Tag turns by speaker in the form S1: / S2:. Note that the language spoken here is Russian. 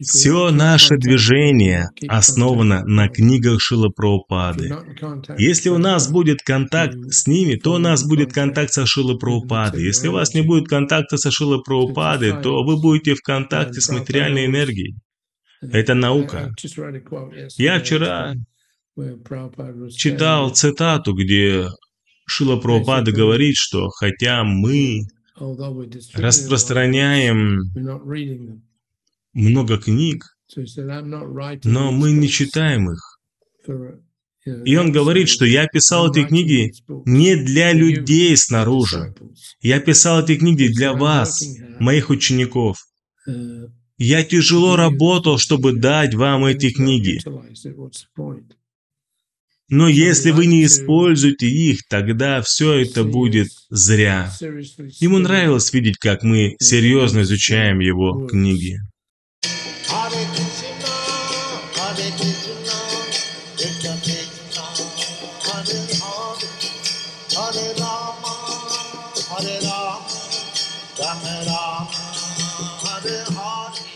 S1: Все наше движение основано на книгах Шила Прабхупады. Если у нас будет контакт с ними, то у нас будет контакт со Шилой Прабхупадой. Если у вас не будет контакта со Шилой Прабхупадой, то вы будете в контакте с материальной энергией. Это наука. Я вчера читал цитату, где Шила Прабхупада говорит, что хотя мы распространяем много книг, но мы не читаем их.
S2: know,
S1: И он говорит, что я писал эти книги не для людей снаружи. Я писал эти книги для вас, моих учеников.
S2: Uh,
S1: Я тяжело работал, чтобы дать вам эти книги. Но если вы не используете их, тогда все это будет зря. Ему нравилось видеть, как мы серьезно изучаем его книги.
S3: Hare Rama, Hare Rama, Hare Hare.